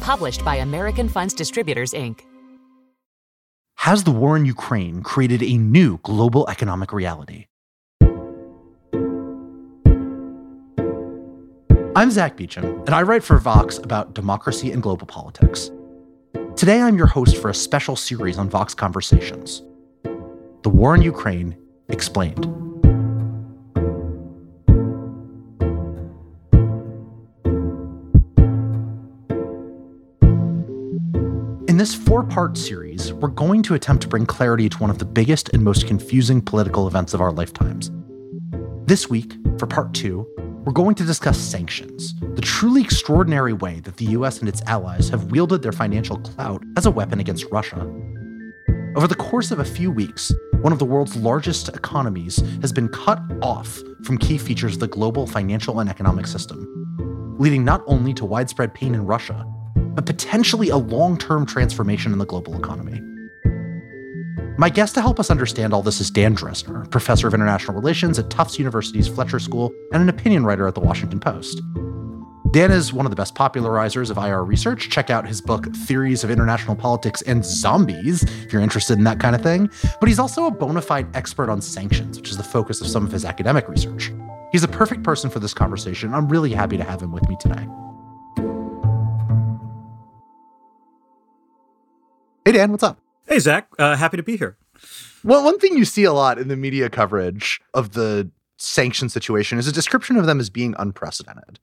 Published by American Funds Distributors, Inc. Has the war in Ukraine created a new global economic reality? I'm Zack Beauchamp, and I write for Vox about democracy and global politics. Today, I'm your host for a special series on Vox Conversations The War in Ukraine Explained. This four part series, we're going to attempt to bring clarity to one of the biggest and most confusing political events of our lifetimes. This week, for part two, we're going to discuss sanctions, the truly extraordinary way that the US and its allies have wielded their financial clout as a weapon against Russia. Over the course of a few weeks, one of the world's largest economies has been cut off from key features of the global financial and economic system, leading not only to widespread pain in Russia, but potentially a long term transformation in the global economy. My guest to help us understand all this is Dan Drezner, professor of international relations at Tufts University's Fletcher School and an opinion writer at the Washington Post. Dan is one of the best popularizers of IR research. Check out his book, Theories of International Politics and Zombies, if you're interested in that kind of thing. But he's also a bona fide expert on sanctions, which is the focus of some of his academic research. He's a perfect person for this conversation. I'm really happy to have him with me today. Hey, Dan, what's up? Hey, Zack. Uh, happy to be here. Well, one thing you see a lot in the media coverage of the sanction situation is a description of them as being unprecedented.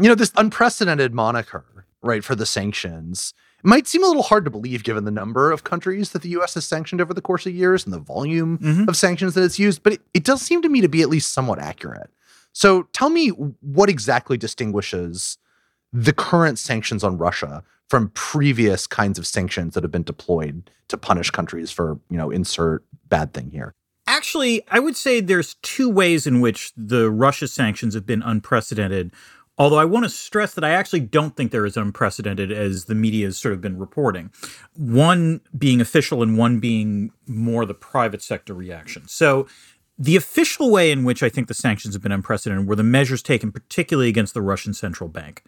You know, this unprecedented moniker, right, for the sanctions might seem a little hard to believe given the number of countries that the US has sanctioned over the course of years and the volume mm-hmm. of sanctions that it's used, but it, it does seem to me to be at least somewhat accurate. So tell me what exactly distinguishes the current sanctions on Russia from previous kinds of sanctions that have been deployed to punish countries for, you know, insert bad thing here? Actually, I would say there's two ways in which the Russia sanctions have been unprecedented. Although I want to stress that I actually don't think they're as unprecedented as the media has sort of been reporting. One being official and one being more the private sector reaction. So the official way in which I think the sanctions have been unprecedented were the measures taken, particularly against the Russian central bank,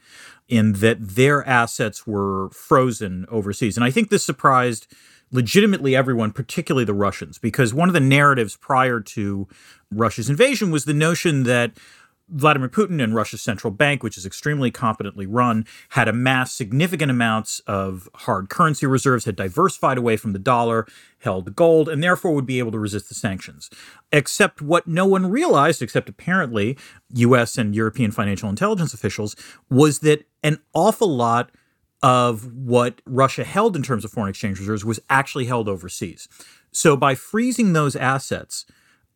in that their assets were frozen overseas. And I think this surprised legitimately everyone, particularly the Russians, because one of the narratives prior to Russia's invasion was the notion that Vladimir Putin and Russia's central bank, which is extremely competently run, had amassed significant amounts of hard currency reserves, had diversified away from the dollar, held gold, and therefore would be able to resist the sanctions. Except what no one realized, except apparently US and European financial intelligence officials, was that an awful lot of what Russia held in terms of foreign exchange reserves was actually held overseas. So by freezing those assets,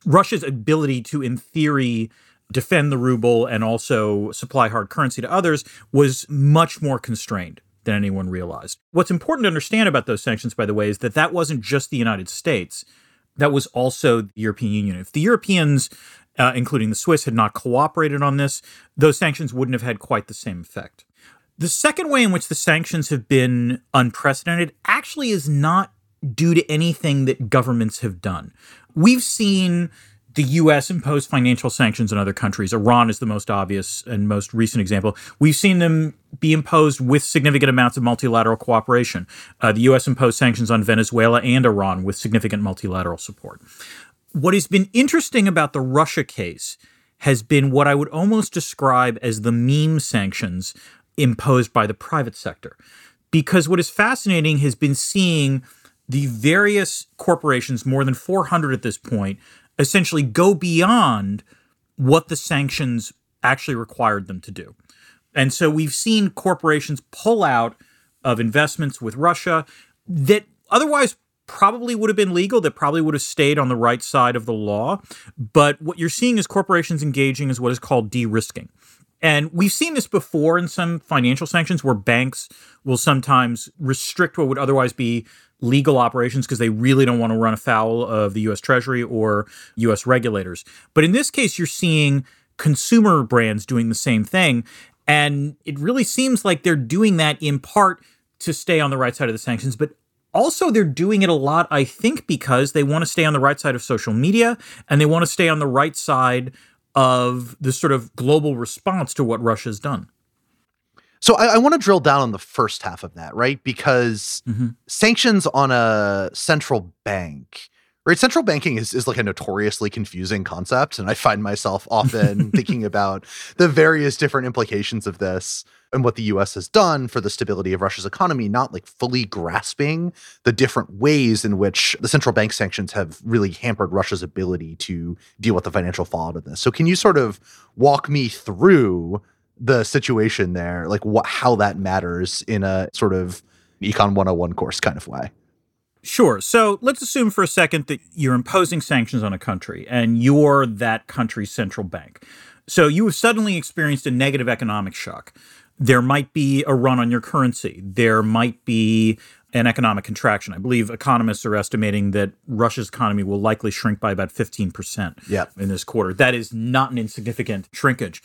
Russia's ability to, in theory, defend the ruble and also supply hard currency to others was much more constrained than anyone realized. What's important to understand about those sanctions, by the way, is that that wasn't just the United States, that was also the European Union. If the Europeans, uh, including the Swiss, had not cooperated on this, those sanctions wouldn't have had quite the same effect. The second way in which the sanctions have been unprecedented actually is not due to anything that governments have done. We've seen the US imposed financial sanctions on other countries. Iran is the most obvious and most recent example. We've seen them be imposed with significant amounts of multilateral cooperation. Uh, the US imposed sanctions on Venezuela and Iran with significant multilateral support. What has been interesting about the Russia case has been what I would almost describe as the meme sanctions imposed by the private sector. Because what is fascinating has been seeing the various corporations, more than 400 at this point, essentially go beyond what the sanctions actually required them to do. And so we've seen corporations pull out of investments with Russia that otherwise probably would have been legal, that probably would have stayed on the right side of the law. But what you're seeing is corporations engaging is what is called de risking. And we've seen this before in some financial sanctions where banks will sometimes restrict what would otherwise be legal operations because they really don't want to run afoul of the US Treasury or US regulators. But in this case, you're seeing consumer brands doing the same thing. And it really seems like they're doing that in part to stay on the right side of the sanctions, but also they're doing it a lot, I think, because they want to stay on the right side of social media and they want to stay on the right side of the sort of global response to what Russia's done. So I, I want to drill down on the first half of that, right? Because mm-hmm. sanctions on a central bank, right? Central banking is, is like a notoriously confusing concept. And I find myself often thinking about the various different implications of this and what the US has done for the stability of Russia's economy, not like fully grasping the different ways in which the central bank sanctions have really hampered Russia's ability to deal with the financial fallout of this. So can you sort of walk me through the situation there, like what how that matters in a sort of econ 101 course kind of way. Sure. So let's assume for a second that you're imposing sanctions on a country and you're that country's central bank. So you have suddenly experienced a negative economic shock. There might be a run on your currency. There might be an economic contraction. I believe economists are estimating that Russia's economy will likely shrink by about 15% yep. in this quarter. That is not an insignificant shrinkage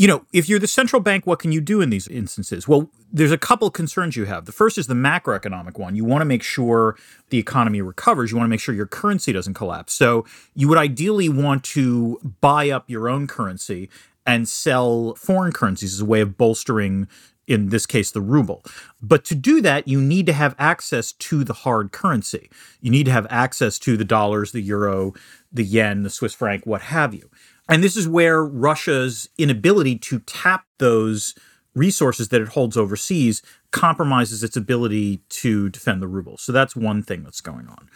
you know, if you're the central bank, what can you do in these instances? Well, there's a couple concerns you have. The first is the macroeconomic one. You want to make sure the economy recovers. You want to make sure your currency doesn't collapse. So you would ideally want to buy up your own currency and sell foreign currencies as a way of bolstering in this case, the ruble. But to do that, you need to have access to the hard currency. You need to have access to the dollars, the euro, the yen, the Swiss franc, what have you. And this is where Russia's inability to tap those resources that it holds overseas compromises its ability to defend the ruble. So that's one thing that's going on.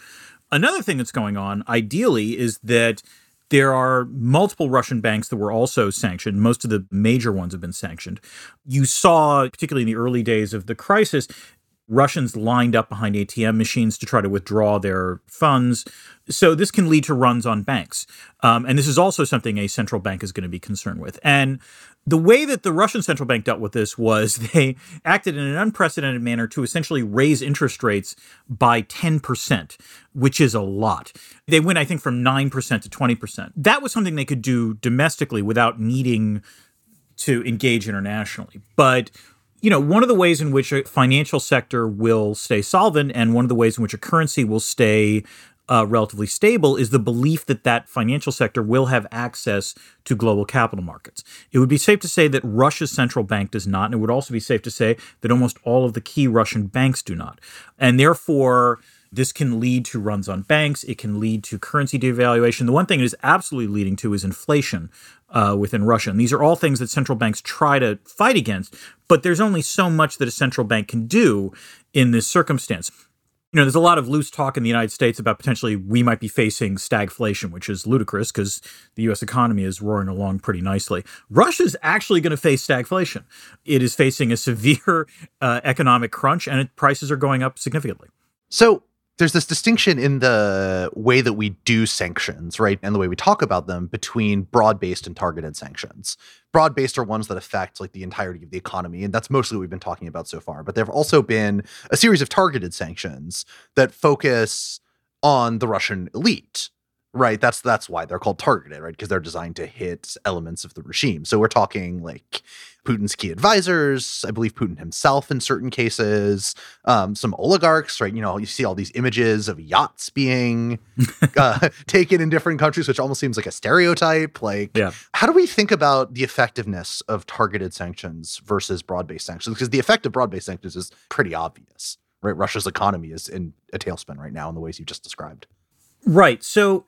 Another thing that's going on, ideally, is that there are multiple Russian banks that were also sanctioned. Most of the major ones have been sanctioned. You saw, particularly in the early days of the crisis, Russians lined up behind ATM machines to try to withdraw their funds. So this can lead to runs on banks. Um, and this is also something a central bank is going to be concerned with. And the way that the Russian central bank dealt with this was they acted in an unprecedented manner to essentially raise interest rates by 10%, which is a lot. They went, I think, from 9% to 20%. That was something they could do domestically without needing to engage internationally. But you know, one of the ways in which a financial sector will stay solvent and one of the ways in which a currency will stay uh, relatively stable is the belief that that financial sector will have access to global capital markets. It would be safe to say that Russia's central bank does not, and it would also be safe to say that almost all of the key Russian banks do not. And therefore, this can lead to runs on banks. It can lead to currency devaluation. The one thing it is absolutely leading to is inflation uh, within Russia. And these are all things that central banks try to fight against, but there's only so much that a central bank can do in this circumstance. You know, there's a lot of loose talk in the United States about potentially we might be facing stagflation, which is ludicrous because the U.S. economy is roaring along pretty nicely. Russia's actually going to face stagflation. It is facing a severe uh, economic crunch, and it, prices are going up significantly. So, there's this distinction in the way that we do sanctions, right? And the way we talk about them between broad based and targeted sanctions. Broad based are ones that affect like the entirety of the economy. And that's mostly what we've been talking about so far. But there have also been a series of targeted sanctions that focus on the Russian elite, right? That's that's why they're called targeted, right? Because they're designed to hit elements of the regime. So we're talking like Putin's key advisors, I believe Putin himself in certain cases, um, some oligarchs, right? You know, you see all these images of yachts being uh, taken in different countries, which almost seems like a stereotype. Like, yeah. how do we think about the effectiveness of targeted sanctions versus broad based sanctions? Because the effect of broad based sanctions is pretty obvious, right? Russia's economy is in a tailspin right now in the ways you just described. Right. So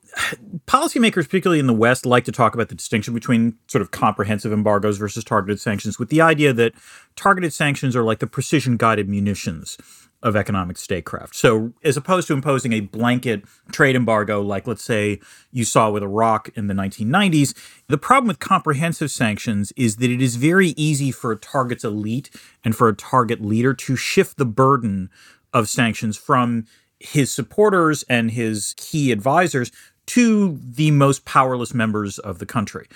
policymakers, particularly in the West, like to talk about the distinction between sort of comprehensive embargoes versus targeted sanctions, with the idea that targeted sanctions are like the precision guided munitions of economic statecraft. So, as opposed to imposing a blanket trade embargo, like let's say you saw with Iraq in the 1990s, the problem with comprehensive sanctions is that it is very easy for a target's elite and for a target leader to shift the burden of sanctions from his supporters and his key advisors to the most powerless members of the country.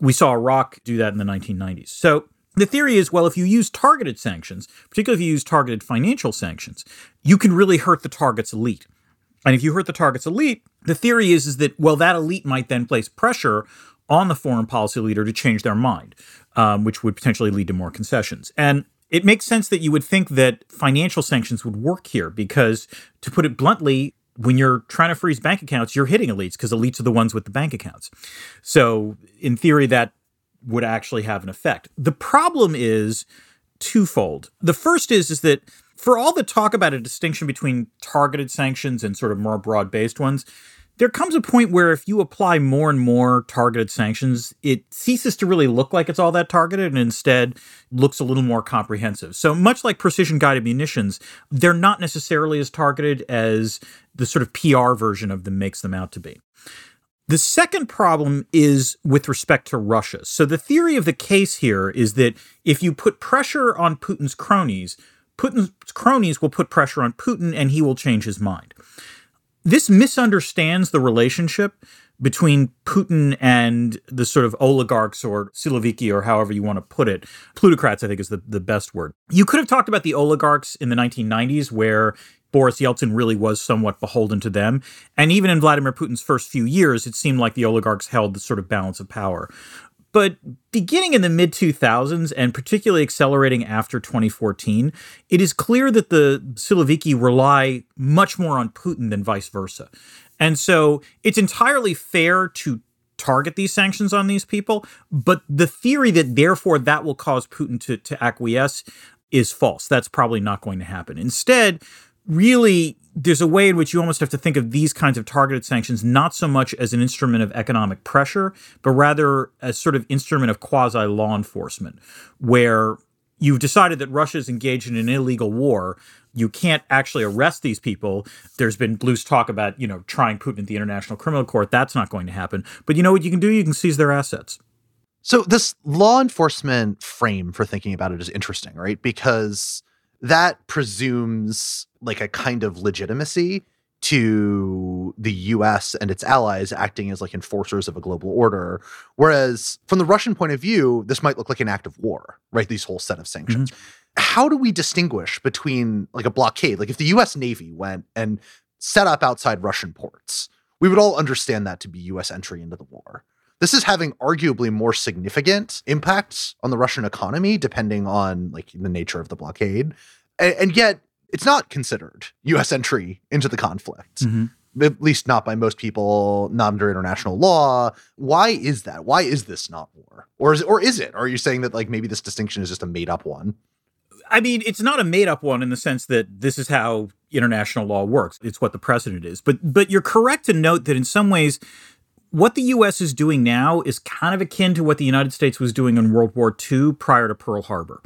We saw Iraq do that in the 1990s. So the theory is well, if you use targeted sanctions, particularly if you use targeted financial sanctions, you can really hurt the target's elite. And if you hurt the target's elite, the theory is, is that, well, that elite might then place pressure on the foreign policy leader to change their mind, um, which would potentially lead to more concessions. And it makes sense that you would think that financial sanctions would work here because, to put it bluntly, when you're trying to freeze bank accounts, you're hitting elites because elites are the ones with the bank accounts. So, in theory, that would actually have an effect. The problem is twofold. The first is is that for all the talk about a distinction between targeted sanctions and sort of more broad-based ones, there comes a point where if you apply more and more targeted sanctions, it ceases to really look like it's all that targeted and instead looks a little more comprehensive. So, much like precision guided munitions, they're not necessarily as targeted as the sort of PR version of them makes them out to be. The second problem is with respect to Russia. So, the theory of the case here is that if you put pressure on Putin's cronies, Putin's cronies will put pressure on Putin and he will change his mind this misunderstands the relationship between Putin and the sort of oligarchs or Siloviki or however you want to put it. Plutocrats, I think, is the, the best word. You could have talked about the oligarchs in the 1990s where Boris Yeltsin really was somewhat beholden to them. And even in Vladimir Putin's first few years, it seemed like the oligarchs held the sort of balance of power. But beginning in the mid 2000s and particularly accelerating after 2014, it is clear that the Siloviki rely much more on Putin than vice versa. And so it's entirely fair to target these sanctions on these people, but the theory that therefore that will cause Putin to, to acquiesce is false. That's probably not going to happen. Instead, really there's a way in which you almost have to think of these kinds of targeted sanctions not so much as an instrument of economic pressure, but rather as sort of instrument of quasi law enforcement, where you've decided that Russia is engaged in an illegal war. You can't actually arrest these people. There's been loose talk about, you know, trying Putin at the International Criminal Court. That's not going to happen. But you know what you can do? You can seize their assets. So this law enforcement frame for thinking about it is interesting, right? Because that presumes like a kind of legitimacy to the US and its allies acting as like enforcers of a global order. Whereas from the Russian point of view, this might look like an act of war, right? These whole set of sanctions. Mm-hmm. How do we distinguish between like a blockade? Like if the US Navy went and set up outside Russian ports, we would all understand that to be US entry into the war. This is having arguably more significant impacts on the Russian economy, depending on like the nature of the blockade. And, and yet it's not considered U.S. entry into the conflict. Mm-hmm. At least not by most people, not under international law. Why is that? Why is this not war? Or is it, or is it? Or are you saying that like maybe this distinction is just a made up one? I mean, it's not a made up one in the sense that this is how international law works. It's what the precedent is. But but you're correct to note that in some ways what the US is doing now is kind of akin to what the United States was doing in World War II prior to Pearl Harbor.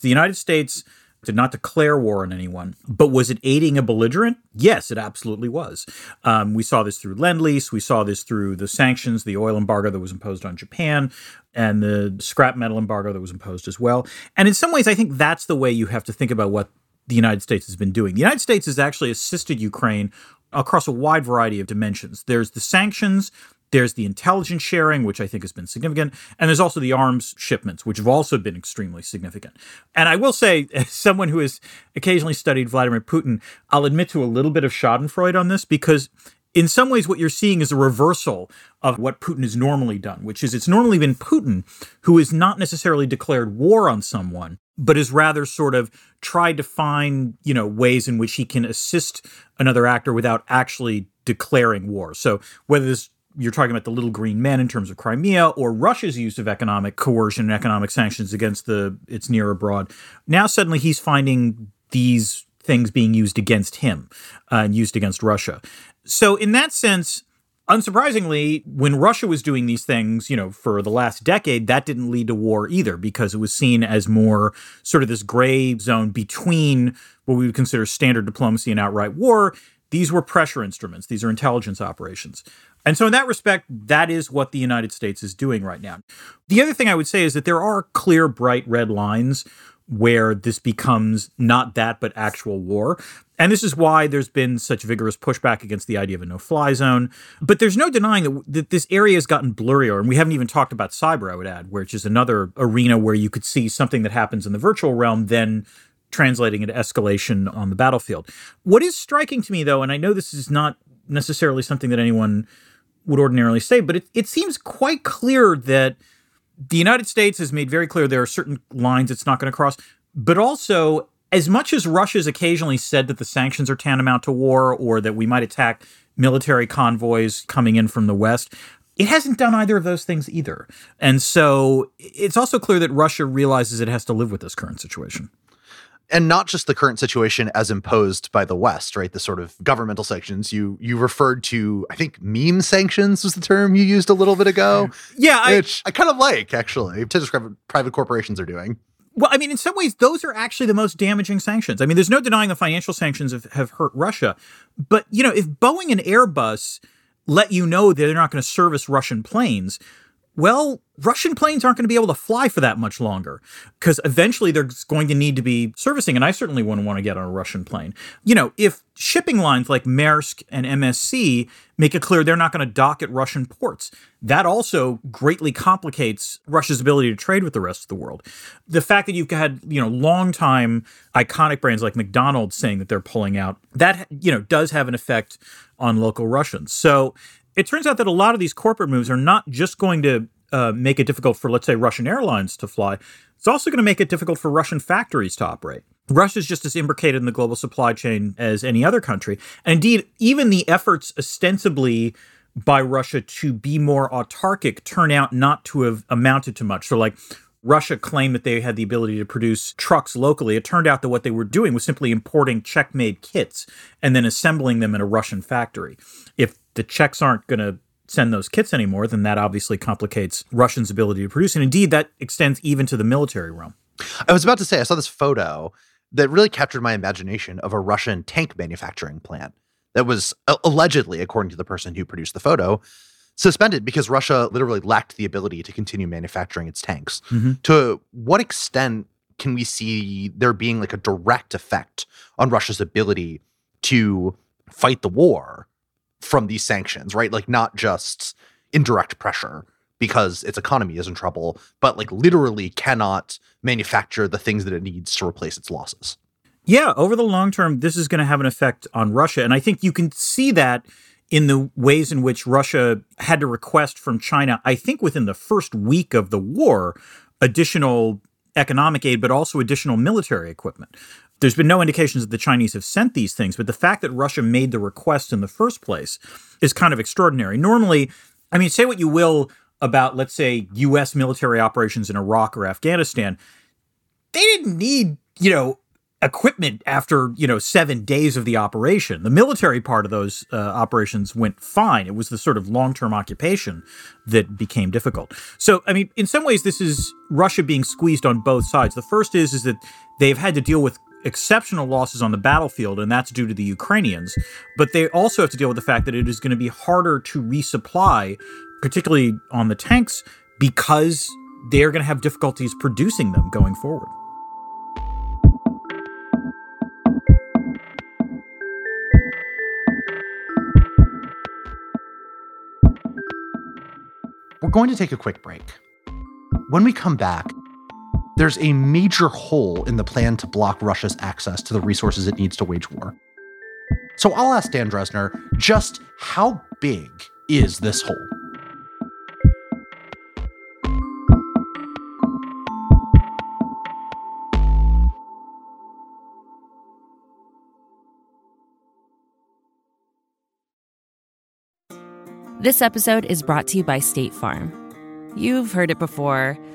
The United States did not declare war on anyone, but was it aiding a belligerent? Yes, it absolutely was. Um, we saw this through Lend Lease. We saw this through the sanctions, the oil embargo that was imposed on Japan, and the scrap metal embargo that was imposed as well. And in some ways, I think that's the way you have to think about what the United States has been doing. The United States has actually assisted Ukraine across a wide variety of dimensions. There's the sanctions, there's the intelligence sharing, which I think has been significant. And there's also the arms shipments, which have also been extremely significant. And I will say, as someone who has occasionally studied Vladimir Putin, I'll admit to a little bit of Schadenfreude on this because in some ways, what you're seeing is a reversal of what Putin has normally done, which is it's normally been Putin who has not necessarily declared war on someone, but has rather sort of tried to find, you know, ways in which he can assist another actor without actually declaring war. So whether this you're talking about the little green men in terms of Crimea or Russia's use of economic coercion and economic sanctions against the its near abroad. Now suddenly he's finding these things being used against him uh, and used against Russia. So, in that sense, unsurprisingly, when Russia was doing these things, you know, for the last decade, that didn't lead to war either because it was seen as more sort of this gray zone between what we would consider standard diplomacy and outright war. These were pressure instruments, these are intelligence operations. And so, in that respect, that is what the United States is doing right now. The other thing I would say is that there are clear, bright red lines where this becomes not that, but actual war. And this is why there's been such vigorous pushback against the idea of a no fly zone. But there's no denying that, that this area has gotten blurrier. And we haven't even talked about cyber, I would add, which is another arena where you could see something that happens in the virtual realm, then translating into escalation on the battlefield. What is striking to me, though, and I know this is not necessarily something that anyone would ordinarily say, but it, it seems quite clear that the United States has made very clear there are certain lines it's not going to cross, but also as much as Russia's occasionally said that the sanctions are tantamount to war or that we might attack military convoys coming in from the West, it hasn't done either of those things either. And so it's also clear that Russia realizes it has to live with this current situation and not just the current situation as imposed by the West, right? The sort of governmental sanctions you you referred to. I think meme sanctions was the term you used a little bit ago. Yeah, I, which I kind of like actually to describe what private corporations are doing. Well, I mean, in some ways, those are actually the most damaging sanctions. I mean, there's no denying the financial sanctions have, have hurt Russia, but you know, if Boeing and Airbus let you know that they're not going to service Russian planes, well, Russian planes aren't going to be able to fly for that much longer because eventually there's going to need to be servicing. And I certainly wouldn't want to get on a Russian plane. You know, if shipping lines like Maersk and MSC make it clear they're not going to dock at Russian ports, that also greatly complicates Russia's ability to trade with the rest of the world. The fact that you've had, you know, long-time iconic brands like McDonald's saying that they're pulling out, that, you know, does have an effect on local Russians. So it turns out that a lot of these corporate moves are not just going to uh, make it difficult for, let's say, Russian airlines to fly. It's also going to make it difficult for Russian factories to operate. Russia is just as imbricated in the global supply chain as any other country. And indeed, even the efforts ostensibly by Russia to be more autarkic turn out not to have amounted to much. So, like, Russia claimed that they had the ability to produce trucks locally. It turned out that what they were doing was simply importing Czech made kits and then assembling them in a Russian factory. If the Czechs aren't going to send those kits anymore, then that obviously complicates Russians' ability to produce. And indeed, that extends even to the military realm. I was about to say, I saw this photo that really captured my imagination of a Russian tank manufacturing plant that was allegedly, according to the person who produced the photo, suspended because Russia literally lacked the ability to continue manufacturing its tanks. Mm-hmm. To what extent can we see there being like a direct effect on Russia's ability to fight the war from these sanctions, right? Like not just indirect pressure because its economy is in trouble, but like literally cannot manufacture the things that it needs to replace its losses. Yeah, over the long term, this is going to have an effect on Russia. And I think you can see that in the ways in which Russia had to request from China, I think within the first week of the war, additional economic aid, but also additional military equipment. There's been no indications that the Chinese have sent these things, but the fact that Russia made the request in the first place is kind of extraordinary. Normally, I mean, say what you will about, let's say, U.S. military operations in Iraq or Afghanistan, they didn't need, you know, equipment after you know seven days of the operation. The military part of those uh, operations went fine. It was the sort of long term occupation that became difficult. So I mean, in some ways, this is Russia being squeezed on both sides. The first is is that they've had to deal with exceptional losses on the battlefield, and that's due to the Ukrainians. But they also have to deal with the fact that it is going to be harder to resupply, particularly on the tanks, because they're going to have difficulties producing them going forward. We're going to take a quick break. When we come back, there's a major hole in the plan to block Russia's access to the resources it needs to wage war. So I'll ask Dan Drezner just how big is this hole? This episode is brought to you by State Farm. You've heard it before.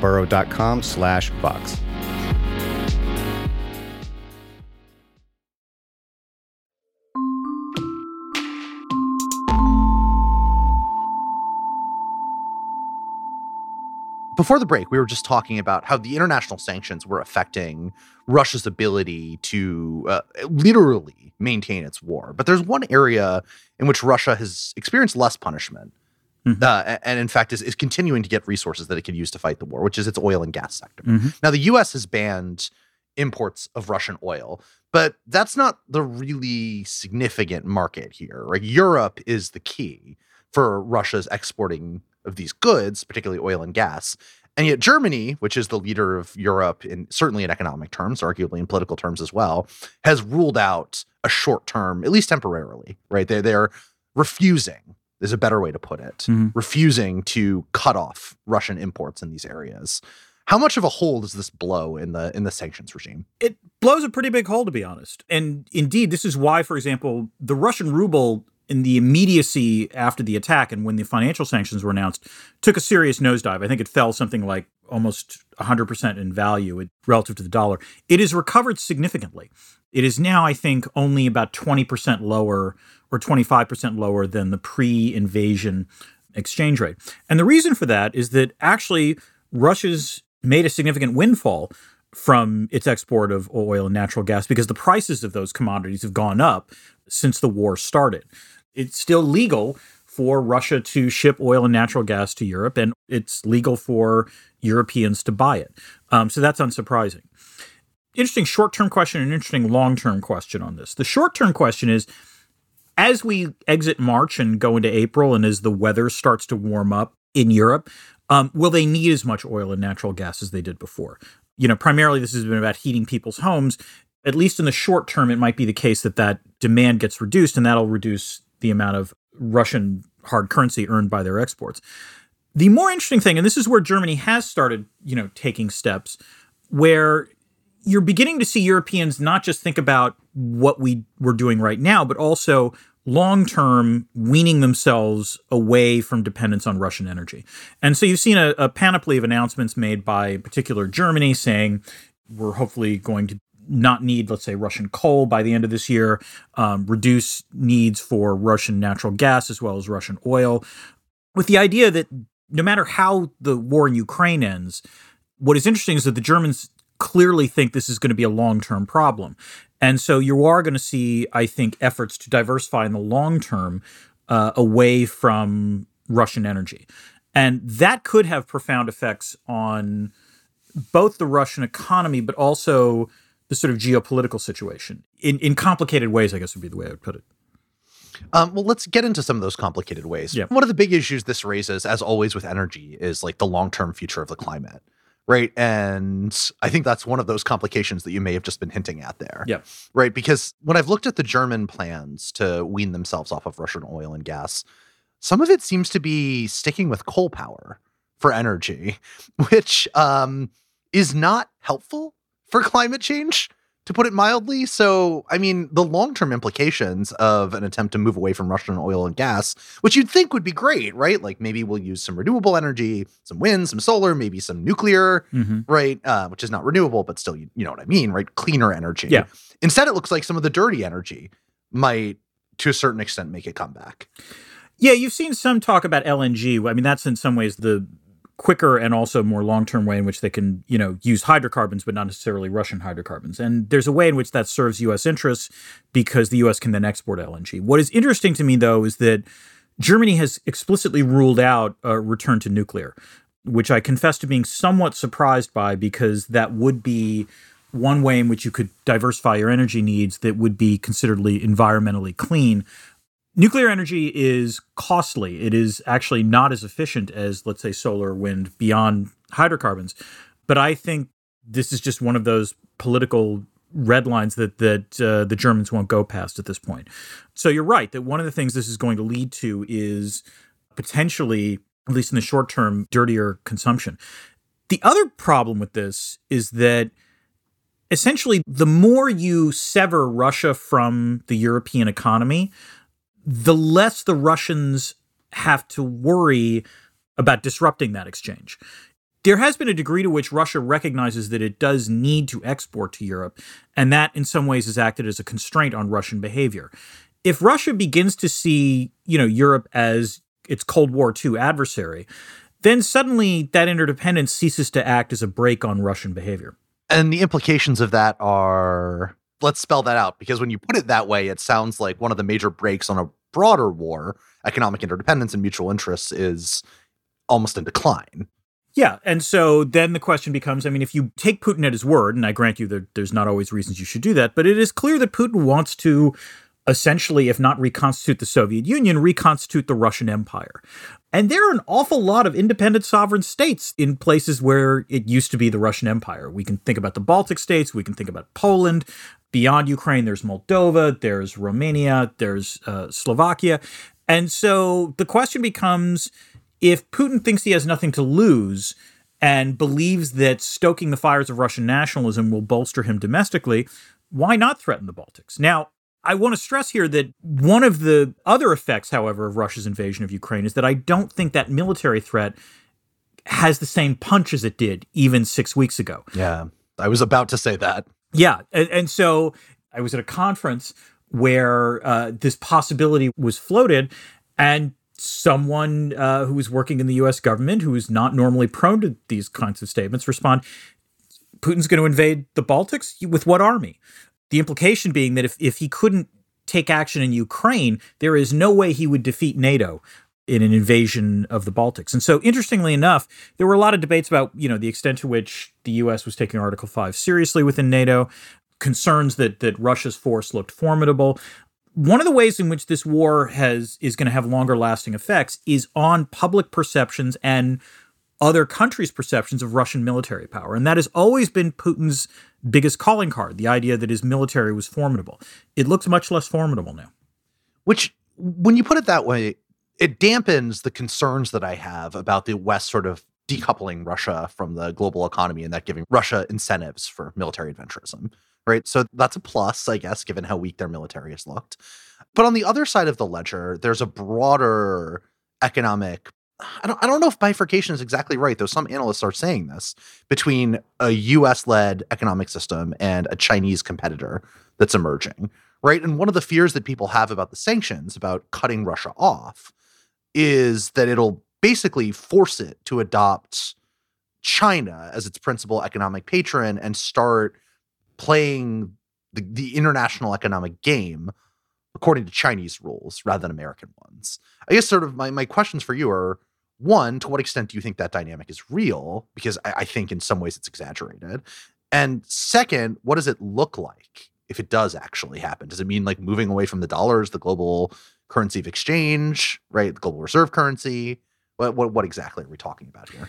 burrow.com slash vox. Before the break, we were just talking about how the international sanctions were affecting Russia's ability to uh, literally maintain its war. But there's one area in which Russia has experienced less punishment, Mm-hmm. Uh, and in fact is, is continuing to get resources that it can use to fight the war, which is its oil and gas sector. Mm-hmm. Now, the U.S. has banned imports of Russian oil, but that's not the really significant market here. Right? Europe is the key for Russia's exporting of these goods, particularly oil and gas. And yet, Germany, which is the leader of Europe in certainly in economic terms, arguably in political terms as well, has ruled out a short term, at least temporarily, right? They're, they're refusing is a better way to put it, mm-hmm. refusing to cut off Russian imports in these areas. How much of a hole does this blow in the in the sanctions regime? It blows a pretty big hole, to be honest. And indeed, this is why, for example, the Russian ruble in the immediacy after the attack and when the financial sanctions were announced took a serious nosedive. I think it fell something like almost 100% in value relative to the dollar. It has recovered significantly. It is now, I think, only about 20% lower or 25% lower than the pre invasion exchange rate. And the reason for that is that actually Russia's made a significant windfall from its export of oil and natural gas because the prices of those commodities have gone up since the war started. It's still legal for Russia to ship oil and natural gas to Europe, and it's legal for Europeans to buy it. Um, so that's unsurprising. Interesting short term question and interesting long term question on this. The short term question is as we exit March and go into April, and as the weather starts to warm up in Europe, um, will they need as much oil and natural gas as they did before? You know, primarily this has been about heating people's homes. At least in the short term, it might be the case that that demand gets reduced, and that'll reduce the amount of Russian hard currency earned by their exports. The more interesting thing, and this is where Germany has started, you know, taking steps, where you're beginning to see Europeans not just think about what we were doing right now, but also long term weaning themselves away from dependence on Russian energy. And so you've seen a, a, panoply of announcements made by particular Germany saying we're hopefully going to not need, let's say, Russian coal by the end of this year, um, reduce needs for Russian natural gas as well as Russian oil, with the idea that no matter how the war in Ukraine ends, what is interesting is that the Germans clearly think this is going to be a long term problem. And so you are going to see, I think, efforts to diversify in the long term uh, away from Russian energy. And that could have profound effects on both the Russian economy, but also the sort of geopolitical situation in, in complicated ways, I guess would be the way I would put it. Um, well, let's get into some of those complicated ways. Yeah. One of the big issues this raises, as always with energy, is like the long term future of the climate right? And I think that's one of those complications that you may have just been hinting at there. Yeah. Right. Because when I've looked at the German plans to wean themselves off of Russian oil and gas, some of it seems to be sticking with coal power for energy, which um, is not helpful for climate change to put it mildly. So, I mean, the long term implications of an attempt to move away from Russian oil and gas, which you'd think would be great, right? Like maybe we'll use some renewable energy, some wind, some solar, maybe some nuclear, mm-hmm. right? Uh, which is not renewable, but still, you, you know what I mean, right? Cleaner energy. Yeah. Instead, it looks like some of the dirty energy might, to a certain extent, make it come back. Yeah, you've seen some talk about LNG. I mean, that's in some ways the quicker and also more long-term way in which they can, you know, use hydrocarbons but not necessarily Russian hydrocarbons. And there's a way in which that serves US interests because the US can then export LNG. What is interesting to me though is that Germany has explicitly ruled out a return to nuclear, which I confess to being somewhat surprised by because that would be one way in which you could diversify your energy needs that would be considerably environmentally clean Nuclear energy is costly. It is actually not as efficient as, let's say, solar, wind, beyond hydrocarbons. But I think this is just one of those political red lines that that uh, the Germans won't go past at this point. So you're right that one of the things this is going to lead to is potentially, at least in the short term, dirtier consumption. The other problem with this is that essentially the more you sever Russia from the European economy, the less the Russians have to worry about disrupting that exchange. There has been a degree to which Russia recognizes that it does need to export to Europe, and that in some ways has acted as a constraint on Russian behavior. If Russia begins to see, you know, Europe as its Cold War II adversary, then suddenly that interdependence ceases to act as a brake on Russian behavior. And the implications of that are let's spell that out because when you put it that way, it sounds like one of the major breaks on a broader war, economic interdependence and mutual interests, is almost in decline. Yeah. And so then the question becomes I mean, if you take Putin at his word, and I grant you that there's not always reasons you should do that, but it is clear that Putin wants to essentially, if not reconstitute the Soviet Union, reconstitute the Russian Empire. And there are an awful lot of independent sovereign states in places where it used to be the Russian Empire. We can think about the Baltic states, we can think about Poland, Beyond Ukraine, there's Moldova, there's Romania, there's uh, Slovakia. And so the question becomes if Putin thinks he has nothing to lose and believes that stoking the fires of Russian nationalism will bolster him domestically, why not threaten the Baltics? Now, I want to stress here that one of the other effects, however, of Russia's invasion of Ukraine is that I don't think that military threat has the same punch as it did even six weeks ago. Yeah, I was about to say that. Yeah. And, and so I was at a conference where uh, this possibility was floated, and someone uh, who was working in the U.S. government, who is not normally prone to these kinds of statements, respond, "Putin's going to invade the Baltics with what army?" The implication being that if if he couldn't take action in Ukraine, there is no way he would defeat NATO in an invasion of the Baltics. And so interestingly enough, there were a lot of debates about, you know, the extent to which the US was taking Article 5 seriously within NATO, concerns that that Russia's force looked formidable. One of the ways in which this war has is going to have longer lasting effects is on public perceptions and other countries' perceptions of Russian military power. And that has always been Putin's biggest calling card, the idea that his military was formidable. It looks much less formidable now. Which when you put it that way, it dampens the concerns that I have about the West sort of decoupling Russia from the global economy and that giving Russia incentives for military adventurism, right? So that's a plus, I guess, given how weak their military has looked. But on the other side of the ledger, there's a broader economic I don't, I don't know if bifurcation is exactly right, though some analysts are saying this between a US led economic system and a Chinese competitor that's emerging, right? And one of the fears that people have about the sanctions, about cutting Russia off, is that it'll basically force it to adopt China as its principal economic patron and start playing the, the international economic game according to Chinese rules rather than American ones. I guess sort of my, my questions for you are one, to what extent do you think that dynamic is real? Because I, I think in some ways it's exaggerated. And second, what does it look like if it does actually happen? Does it mean like moving away from the dollars, the global currency of exchange, right? The global reserve currency. What, what, what exactly are we talking about here?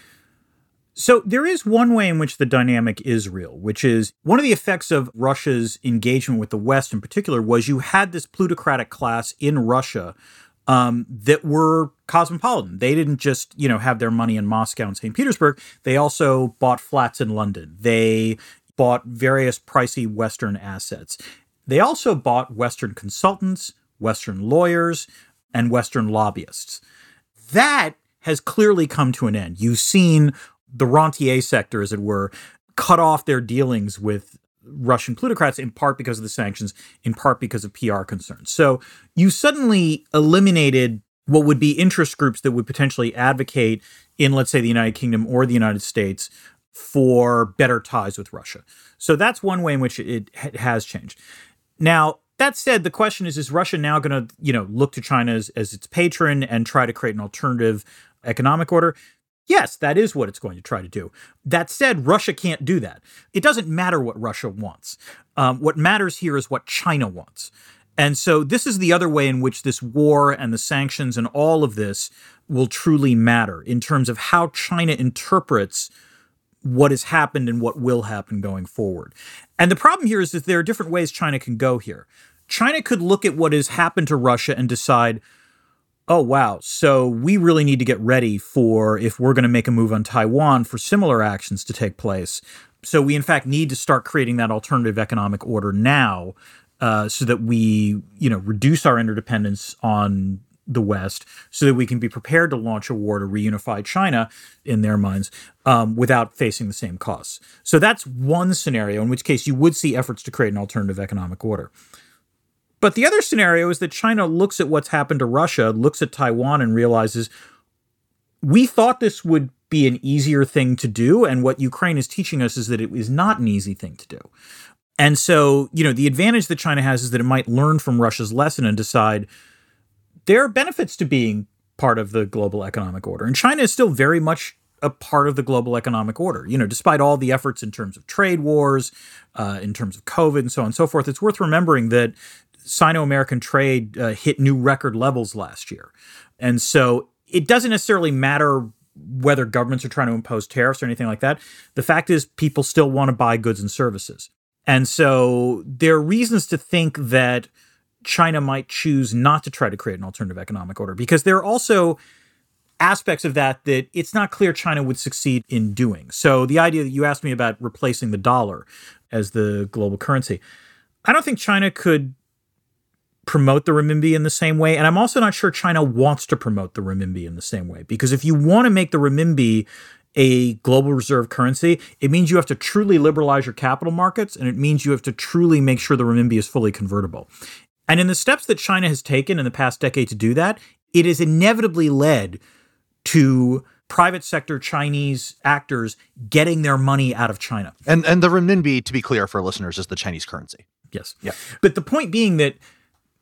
So there is one way in which the dynamic is real, which is one of the effects of Russia's engagement with the West in particular was you had this plutocratic class in Russia um, that were cosmopolitan. They didn't just, you know, have their money in Moscow and St. Petersburg. They also bought flats in London. They bought various pricey Western assets. They also bought Western consultants, Western lawyers, and Western lobbyists. That has clearly come to an end. You've seen the rentier sector, as it were, cut off their dealings with Russian plutocrats in part because of the sanctions, in part because of PR concerns. So you suddenly eliminated what would be interest groups that would potentially advocate in, let's say, the United Kingdom or the United States for better ties with Russia. So that's one way in which it has changed. Now, that said, the question is: Is Russia now going to, you know, look to China as, as its patron and try to create an alternative economic order? Yes, that is what it's going to try to do. That said, Russia can't do that. It doesn't matter what Russia wants. Um, what matters here is what China wants. And so, this is the other way in which this war and the sanctions and all of this will truly matter in terms of how China interprets what has happened and what will happen going forward. And the problem here is that there are different ways China can go here. China could look at what has happened to Russia and decide, oh, wow, so we really need to get ready for if we're going to make a move on Taiwan for similar actions to take place. So we, in fact, need to start creating that alternative economic order now uh, so that we, you know, reduce our interdependence on the West so that we can be prepared to launch a war to reunify China in their minds um, without facing the same costs. So that's one scenario in which case you would see efforts to create an alternative economic order. But the other scenario is that China looks at what's happened to Russia, looks at Taiwan, and realizes we thought this would be an easier thing to do. And what Ukraine is teaching us is that it is not an easy thing to do. And so, you know, the advantage that China has is that it might learn from Russia's lesson and decide there are benefits to being part of the global economic order. And China is still very much a part of the global economic order. You know, despite all the efforts in terms of trade wars, uh, in terms of COVID, and so on and so forth, it's worth remembering that Sino American trade uh, hit new record levels last year. And so it doesn't necessarily matter whether governments are trying to impose tariffs or anything like that. The fact is, people still want to buy goods and services. And so there are reasons to think that China might choose not to try to create an alternative economic order because there are also aspects of that that it's not clear China would succeed in doing. So the idea that you asked me about replacing the dollar as the global currency, I don't think China could promote the renminbi in the same way. And I'm also not sure China wants to promote the renminbi in the same way. Because if you want to make the renminbi a global reserve currency, it means you have to truly liberalize your capital markets and it means you have to truly make sure the renminbi is fully convertible. And in the steps that China has taken in the past decade to do that, it has inevitably led to private sector Chinese actors getting their money out of China. And and the renminbi, to be clear for listeners, is the Chinese currency. Yes. Yeah. But the point being that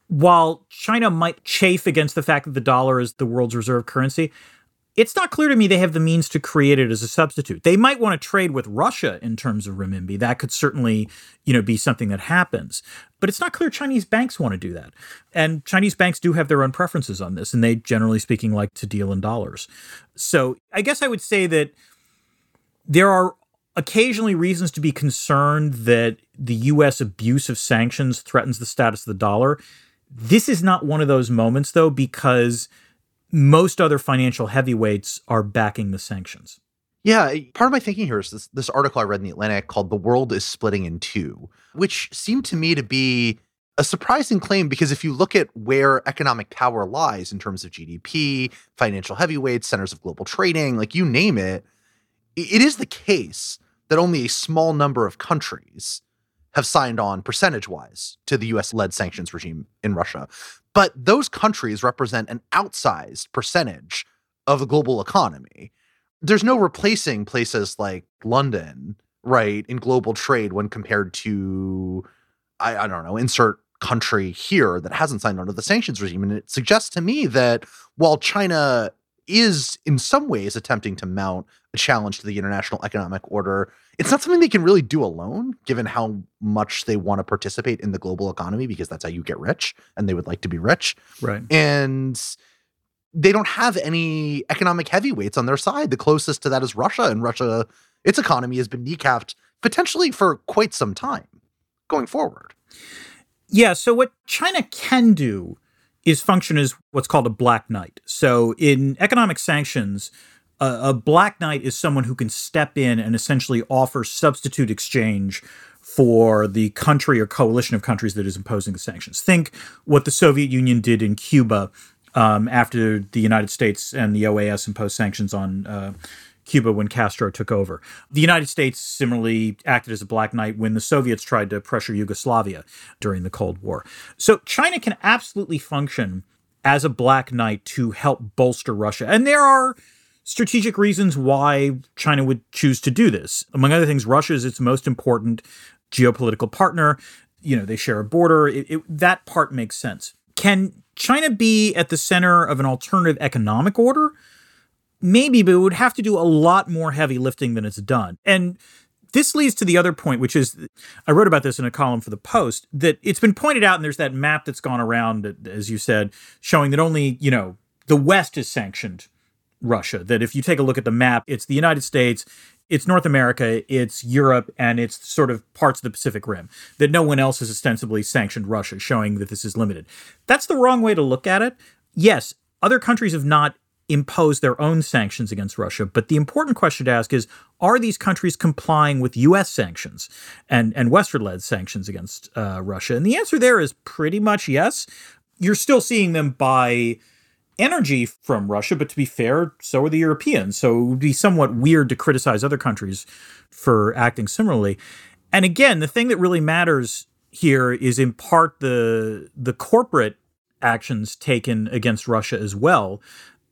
while China might chafe against the fact that the dollar is the world's reserve currency, it's not clear to me they have the means to create it as a substitute. They might want to trade with Russia in terms of renminbi. That could certainly, you know, be something that happens. But it's not clear Chinese banks want to do that. And Chinese banks do have their own preferences on this, and they generally speaking like to deal in dollars. So I guess I would say that there are occasionally reasons to be concerned that the US abuse of sanctions threatens the status of the dollar. This is not one of those moments, though, because most other financial heavyweights are backing the sanctions. Yeah, part of my thinking here is this, this article I read in the Atlantic called The World is Splitting in Two, which seemed to me to be a surprising claim because if you look at where economic power lies in terms of GDP, financial heavyweights, centers of global trading, like you name it, it is the case that only a small number of countries have signed on percentage wise to the US led sanctions regime in Russia. But those countries represent an outsized percentage of the global economy. There's no replacing places like London, right, in global trade when compared to, I, I don't know, insert country here that hasn't signed to the sanctions regime. And it suggests to me that while China is in some ways attempting to mount a challenge to the international economic order. It's not something they can really do alone, given how much they want to participate in the global economy, because that's how you get rich, and they would like to be rich. Right. And they don't have any economic heavyweights on their side. The closest to that is Russia, and Russia, its economy has been kneecapped potentially for quite some time going forward. Yeah. So, what China can do is function as what's called a black knight. So in economic sanctions, a, a black knight is someone who can step in and essentially offer substitute exchange for the country or coalition of countries that is imposing the sanctions. Think what the Soviet Union did in Cuba um, after the United States and the OAS imposed sanctions on uh, Cuba when Castro took over. The United States similarly acted as a black knight when the Soviets tried to pressure Yugoslavia during the Cold War. So China can absolutely function as a black knight to help bolster Russia. And there are strategic reasons why China would choose to do this. Among other things, Russia is its most important geopolitical partner. You know, they share a border. It, it, that part makes sense. Can China be at the center of an alternative economic order? Maybe, but it would have to do a lot more heavy lifting than it's done. And this leads to the other point, which is I wrote about this in a column for the Post that it's been pointed out, and there's that map that's gone around, as you said, showing that only, you know, the West is sanctioned Russia. That if you take a look at the map, it's the United States, it's North America, it's Europe, and it's sort of parts of the Pacific Rim. That no one else has ostensibly sanctioned Russia, showing that this is limited. That's the wrong way to look at it. Yes, other countries have not imposed their own sanctions against Russia, but the important question to ask is are these countries complying with US sanctions and, and Western led sanctions against uh, Russia? And the answer there is pretty much yes. You're still seeing them buy energy from Russia, but to be fair, so are the Europeans. So it would be somewhat weird to criticize other countries for acting similarly. And again, the thing that really matters here is in part the the corporate actions taken against Russia as well.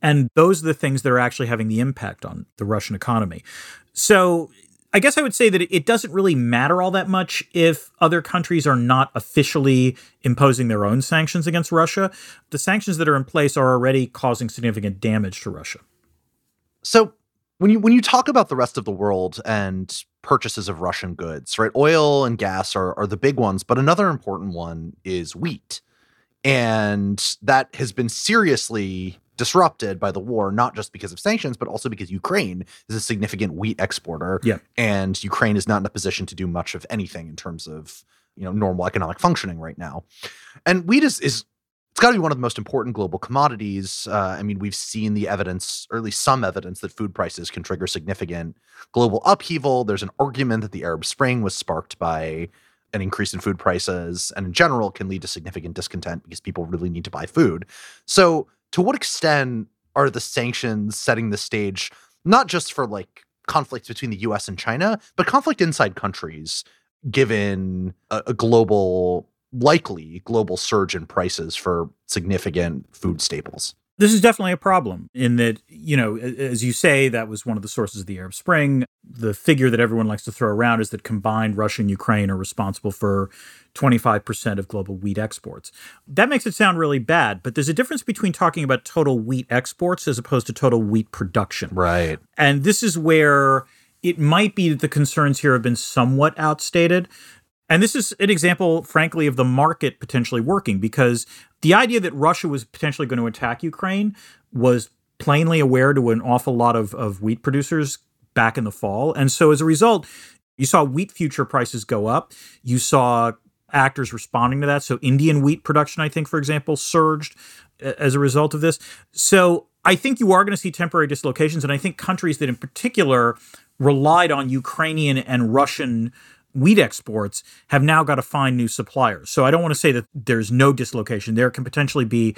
And those are the things that are actually having the impact on the Russian economy. So I guess I would say that it doesn't really matter all that much if other countries are not officially imposing their own sanctions against Russia. The sanctions that are in place are already causing significant damage to Russia. So when you when you talk about the rest of the world and purchases of Russian goods, right? Oil and gas are, are the big ones, but another important one is wheat. And that has been seriously disrupted by the war, not just because of sanctions, but also because Ukraine is a significant wheat exporter. Yeah. And Ukraine is not in a position to do much of anything in terms of, you know, normal economic functioning right now. And wheat is is it's got to be one of the most important global commodities. Uh, I mean, we've seen the evidence, or at least some evidence, that food prices can trigger significant global upheaval. There's an argument that the Arab Spring was sparked by an increase in food prices, and in general, can lead to significant discontent because people really need to buy food. So, to what extent are the sanctions setting the stage not just for like conflicts between the US and China, but conflict inside countries given a, a global likely global surge in prices for significant food staples? This is definitely a problem in that, you know, as you say, that was one of the sources of the Arab Spring. The figure that everyone likes to throw around is that combined Russia and Ukraine are responsible for 25% of global wheat exports. That makes it sound really bad, but there's a difference between talking about total wheat exports as opposed to total wheat production. Right. And this is where it might be that the concerns here have been somewhat outstated. And this is an example, frankly, of the market potentially working because the idea that Russia was potentially going to attack Ukraine was plainly aware to an awful lot of, of wheat producers back in the fall. And so as a result, you saw wheat future prices go up. You saw actors responding to that. So Indian wheat production, I think, for example, surged as a result of this. So I think you are going to see temporary dislocations. And I think countries that in particular relied on Ukrainian and Russian wheat exports have now got to find new suppliers. So I don't want to say that there's no dislocation. There can potentially be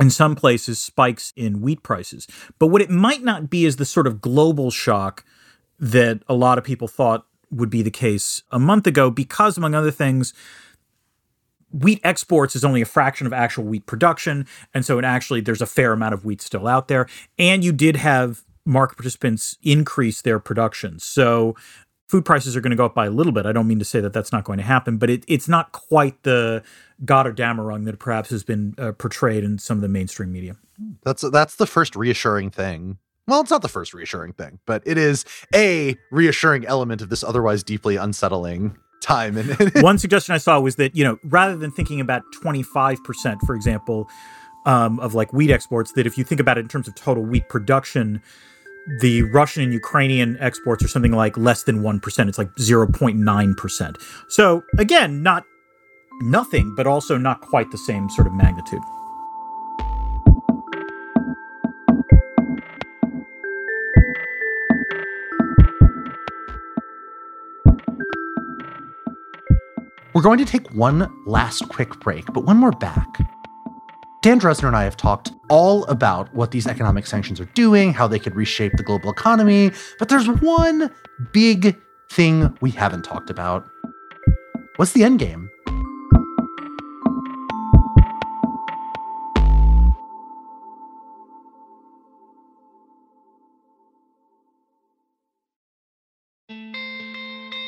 in some places spikes in wheat prices. But what it might not be is the sort of global shock that a lot of people thought would be the case a month ago because among other things wheat exports is only a fraction of actual wheat production and so it actually there's a fair amount of wheat still out there and you did have market participants increase their production so food prices are going to go up by a little bit. I don't mean to say that that's not going to happen, but it, it's not quite the Gotterdammerung that perhaps has been uh, portrayed in some of the mainstream media. That's that's the first reassuring thing. Well, it's not the first reassuring thing, but it is a reassuring element of this otherwise deeply unsettling time. And one suggestion I saw was that you know rather than thinking about twenty five percent, for example, um, of like wheat exports, that if you think about it in terms of total wheat production, the Russian and Ukrainian exports are something like less than 1%. It's like 0.9%. So, again, not nothing, but also not quite the same sort of magnitude. We're going to take one last quick break, but one more back, Dan Drezner and I have talked all about what these economic sanctions are doing, how they could reshape the global economy, but there's one big thing we haven't talked about. What's the end game?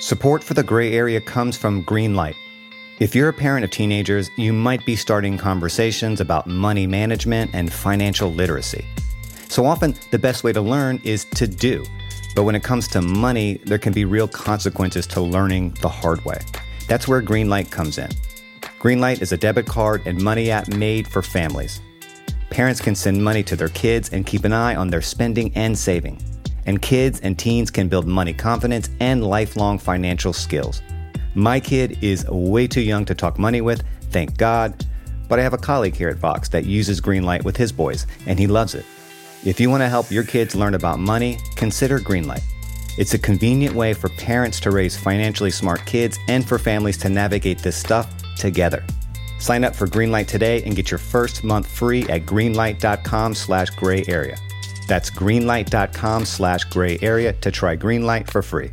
Support for the gray area comes from Greenlight. If you're a parent of teenagers, you might be starting conversations about money management and financial literacy. So often, the best way to learn is to do. But when it comes to money, there can be real consequences to learning the hard way. That's where Greenlight comes in. Greenlight is a debit card and money app made for families. Parents can send money to their kids and keep an eye on their spending and saving and kids and teens can build money confidence and lifelong financial skills. My kid is way too young to talk money with, thank God, but I have a colleague here at Vox that uses Greenlight with his boys, and he loves it. If you want to help your kids learn about money, consider Greenlight. It's a convenient way for parents to raise financially smart kids and for families to navigate this stuff together. Sign up for Greenlight today and get your first month free at greenlight.com slash gray area. That's greenlight.com slash gray area to try Greenlight for free.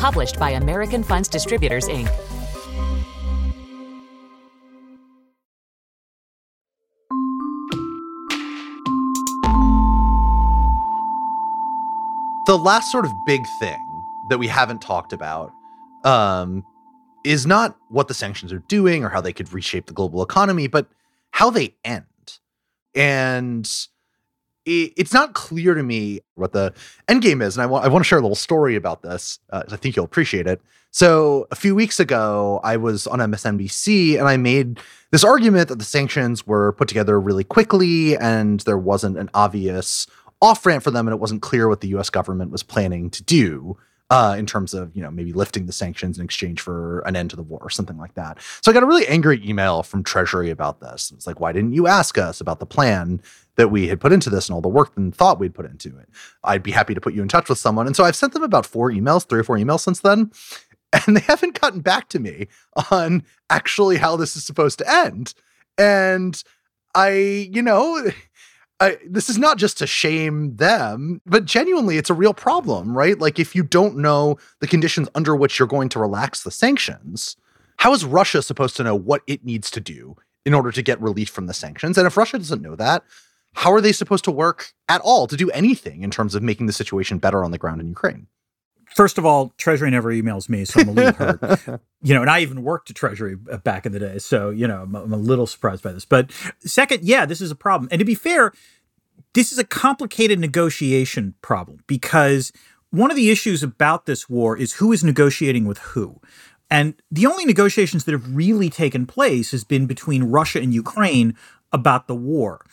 Published by American Funds Distributors, Inc. The last sort of big thing that we haven't talked about um, is not what the sanctions are doing or how they could reshape the global economy, but how they end and it, it's not clear to me what the end game is. And I want I want to share a little story about this. Uh, I think you'll appreciate it. So a few weeks ago, I was on MSNBC and I made this argument that the sanctions were put together really quickly and there wasn't an obvious off ramp for them, and it wasn't clear what the U.S. government was planning to do uh, in terms of you know maybe lifting the sanctions in exchange for an end to the war or something like that. So I got a really angry email from Treasury about this. It's like, why didn't you ask us about the plan that we had put into this and all the work and thought we'd put into it? I'd be happy to put you in touch with someone. And so I've sent them about four emails, three or four emails since then. And they haven't gotten back to me on actually how this is supposed to end. And I, you know, I, this is not just to shame them, but genuinely, it's a real problem, right? Like, if you don't know the conditions under which you're going to relax the sanctions, how is Russia supposed to know what it needs to do in order to get relief from the sanctions? And if Russia doesn't know that, how are they supposed to work at all to do anything in terms of making the situation better on the ground in Ukraine? First of all, Treasury never emails me, so I'm a little hurt. You know, and I even worked at Treasury uh, back in the day, so you know, I'm, I'm a little surprised by this. But second, yeah, this is a problem. And to be fair, this is a complicated negotiation problem because one of the issues about this war is who is negotiating with who. And the only negotiations that have really taken place has been between Russia and Ukraine about the war.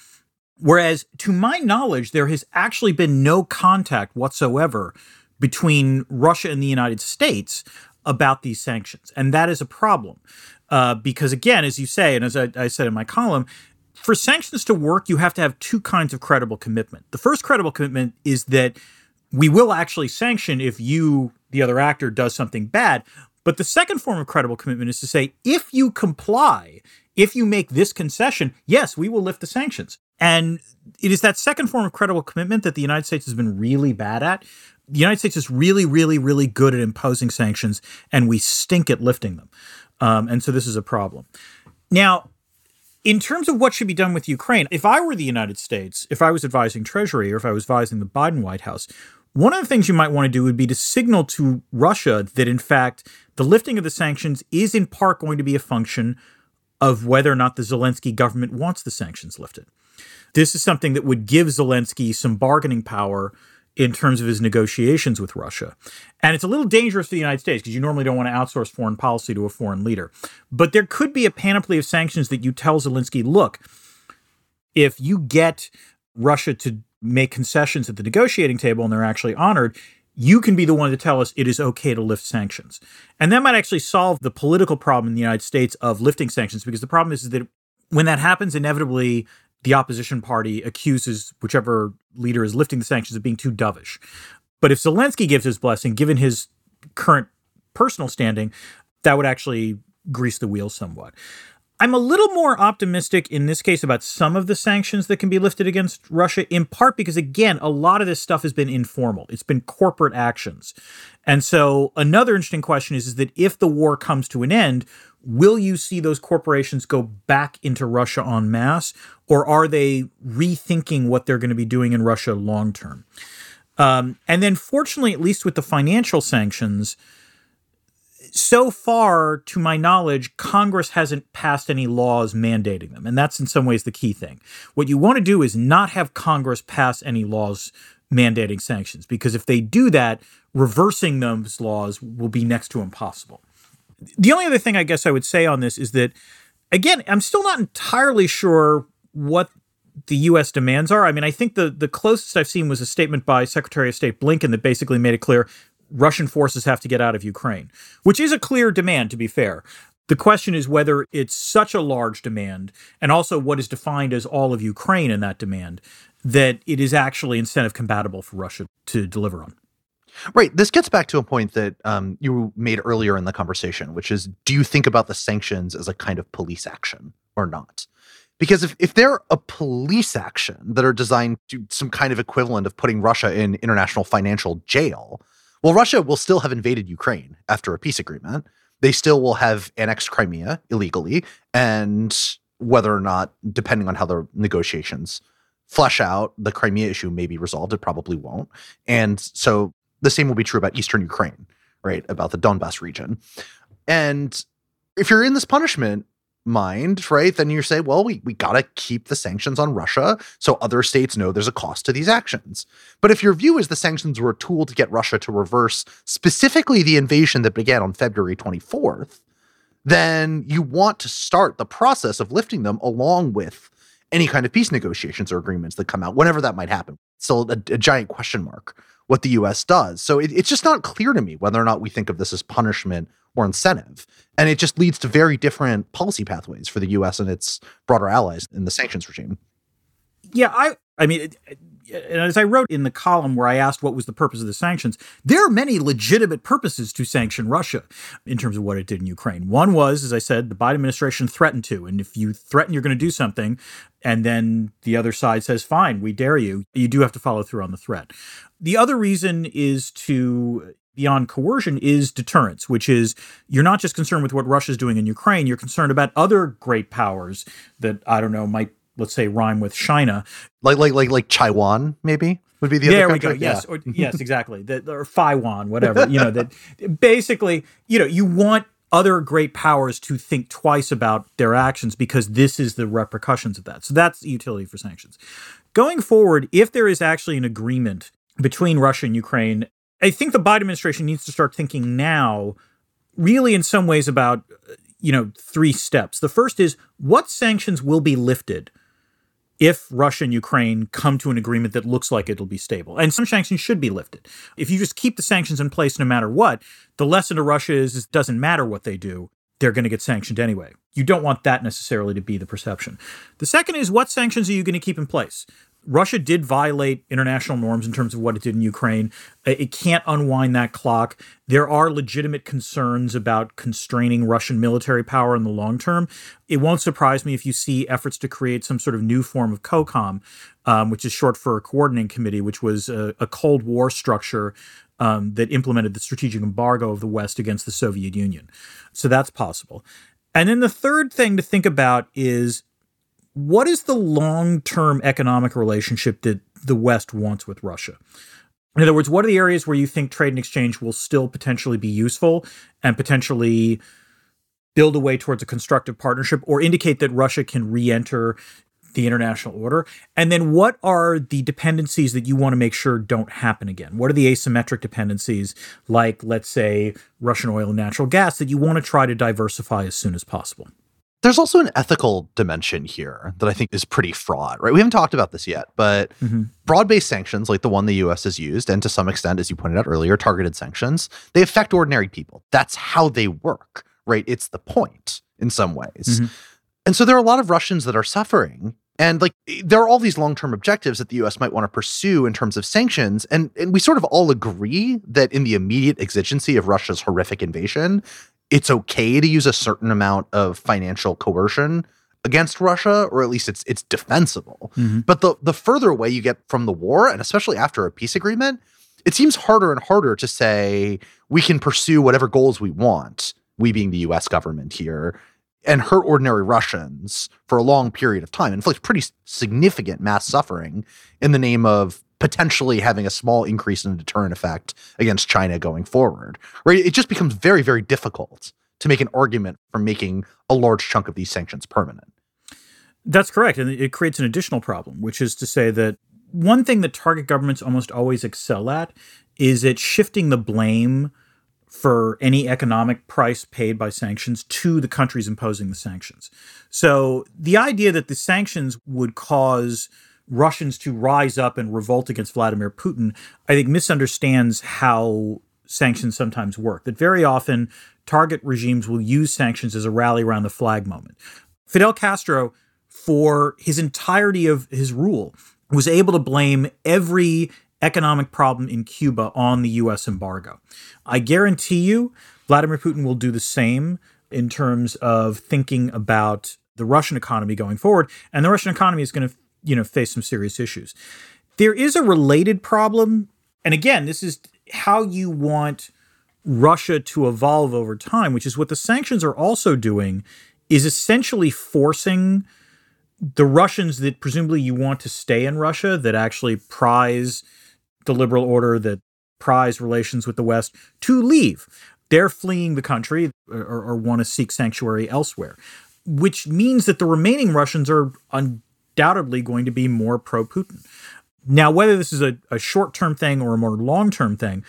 Whereas, to my knowledge, there has actually been no contact whatsoever between Russia and the United States about these sanctions. And that is a problem. Uh, because, again, as you say, and as I, I said in my column, for sanctions to work, you have to have two kinds of credible commitment. The first credible commitment is that we will actually sanction if you, the other actor, does something bad. But the second form of credible commitment is to say, if you comply, if you make this concession, yes, we will lift the sanctions. And it is that second form of credible commitment that the United States has been really bad at the United States is really, really, really good at imposing sanctions, and we stink at lifting them. Um, and so this is a problem. Now, in terms of what should be done with Ukraine, if I were the United States, if I was advising Treasury or if I was advising the Biden White House, one of the things you might want to do would be to signal to Russia that, in fact, the lifting of the sanctions is in part going to be a function of whether or not the Zelensky government wants the sanctions lifted. This is something that would give Zelensky some bargaining power in terms of his negotiations with Russia. And it's a little dangerous for the United States because you normally don't want to outsource foreign policy to a foreign leader. But there could be a panoply of sanctions that you tell Zelensky, look, if you get Russia to make concessions at the negotiating table and they're actually honored, you can be the one to tell us it is okay to lift sanctions. And that might actually solve the political problem in the United States of lifting sanctions because the problem is, is that when that happens, inevitably the opposition party accuses whichever leader is lifting the sanctions of being too dovish. But if Zelensky gives his blessing, given his current personal standing, that would actually grease the wheels somewhat. I'm a little more optimistic in this case about some of the sanctions that can be lifted against Russia, in part because, again, a lot of this stuff has been informal. It's been corporate actions. And so, another interesting question is, is that if the war comes to an end, will you see those corporations go back into Russia en masse, or are they rethinking what they're going to be doing in Russia long term? Um, and then, fortunately, at least with the financial sanctions, so far, to my knowledge, Congress hasn't passed any laws mandating them. And that's in some ways the key thing. What you want to do is not have Congress pass any laws mandating sanctions, because if they do that, reversing those laws will be next to impossible. The only other thing I guess I would say on this is that, again, I'm still not entirely sure what the U.S. demands are. I mean, I think the the closest I've seen was a statement by Secretary of State Blinken that basically made it clear Russian forces have to get out of Ukraine, which is a clear demand, to be fair. The question is whether it's such a large demand, and also what is defined as all of Ukraine in that demand, that it is actually incentive compatible for Russia to deliver on. Right. This gets back to a point that um, you made earlier in the conversation, which is do you think about the sanctions as a kind of police action or not? Because if, if they're a police action that are designed to some kind of equivalent of putting Russia in international financial jail, well, Russia will still have invaded Ukraine after a peace agreement. They still will have annexed Crimea illegally. And whether or not, depending on how the negotiations flesh out, the Crimea issue may be resolved. It probably won't. And so the same will be true about Eastern Ukraine, right? About the Donbass region. And if you're in this punishment mind, right, then you say, well, we, we got to keep the sanctions on Russia so other states know there's a cost to these actions. But if your view is the sanctions were a tool to get Russia to reverse specifically the invasion that began on February 24th, then you want to start the process of lifting them along with any kind of peace negotiations or agreements that come out, whenever that might happen. Still a, a giant question mark what the US does. So it, it's just not clear to me whether or not we think of this as punishment or incentive. And it just leads to very different policy pathways for the US and its broader allies in the sanctions regime. Yeah, I I mean as I wrote in the column where I asked what was the purpose of the sanctions, there are many legitimate purposes to sanction Russia in terms of what it did in Ukraine. One was, as I said, the Biden administration threatened to. And if you threaten you're going to do something, and then the other side says, fine, we dare you, you do have to follow through on the threat. The other reason is to beyond coercion is deterrence, which is you're not just concerned with what Russia's doing in Ukraine, you're concerned about other great powers that I don't know might let's say rhyme with China, like like like like Taiwan maybe would be the there other we go. Yes. Or, yes exactly. That or Taiwan whatever you know that basically you know you want other great powers to think twice about their actions because this is the repercussions of that. So that's the utility for sanctions. Going forward, if there is actually an agreement between Russia and Ukraine, I think the Biden administration needs to start thinking now, really in some ways, about uh, you know three steps. The first is what sanctions will be lifted if Russia and Ukraine come to an agreement that looks like it'll be stable. And some sanctions should be lifted. If you just keep the sanctions in place no matter what, the lesson to Russia is, it doesn't matter what they do, they're going to get sanctioned anyway. You don't want that necessarily to be the perception. The second is what sanctions are you going to keep in place? Russia did violate international norms in terms of what it did in Ukraine. Uh, it can't unwind that clock. There are legitimate concerns about constraining Russian military power in the long term. It won't surprise me if you see efforts to create some sort of new form of COCOM, um, which is short for a coordinating committee, which was a, a Cold War structure um, that implemented the strategic embargo of the West against the Soviet Union. So that's possible. And then the third thing to think about is what is the long term economic relationship that the West wants with Russia? In other words, what are the areas where you think trade and exchange will still potentially be useful and potentially build a way towards a constructive partnership or indicate that Russia can re enter the international order? And then what are the dependencies that you want to make sure don't happen again? What are the asymmetric dependencies, like, let's say, Russian oil and natural gas, that you want to try to diversify as soon as possible? There's also an ethical dimension here that I think is pretty fraught, right? We haven't talked about this yet, but mm-hmm. broad based sanctions, like the one the US has used, and to some extent, as you pointed out earlier, targeted sanctions, they affect ordinary people. That's how they work, right? It's the point in some ways. Mm-hmm. And so there are a lot of Russians that are suffering. And like there are all these long-term objectives that the US might want to pursue in terms of sanctions. And, and we sort of all agree that in the immediate exigency of Russia's horrific invasion, it's okay to use a certain amount of financial coercion against Russia, or at least it's it's defensible. Mm-hmm. But the the further away you get from the war, and especially after a peace agreement, it seems harder and harder to say we can pursue whatever goals we want, we being the US government here, and hurt ordinary Russians for a long period of time, inflict pretty significant mass suffering in the name of potentially having a small increase in the deterrent effect against China going forward. Right? It just becomes very, very difficult to make an argument for making a large chunk of these sanctions permanent. That's correct. And it creates an additional problem, which is to say that one thing that target governments almost always excel at is at shifting the blame for any economic price paid by sanctions to the countries imposing the sanctions. So the idea that the sanctions would cause Russians to rise up and revolt against Vladimir Putin, I think misunderstands how sanctions sometimes work. That very often target regimes will use sanctions as a rally around the flag moment. Fidel Castro, for his entirety of his rule, was able to blame every economic problem in Cuba on the US embargo. I guarantee you, Vladimir Putin will do the same in terms of thinking about the Russian economy going forward. And the Russian economy is going to, you know, face some serious issues. There is a related problem. And again, this is how you want Russia to evolve over time, which is what the sanctions are also doing, is essentially forcing the Russians that presumably you want to stay in Russia, that actually prize the liberal order that prize relations with the West to leave. They're fleeing the country or, or want to seek sanctuary elsewhere, which means that the remaining Russians are undoubtedly going to be more pro Putin. Now, whether this is a, a short term thing or a more long term thing,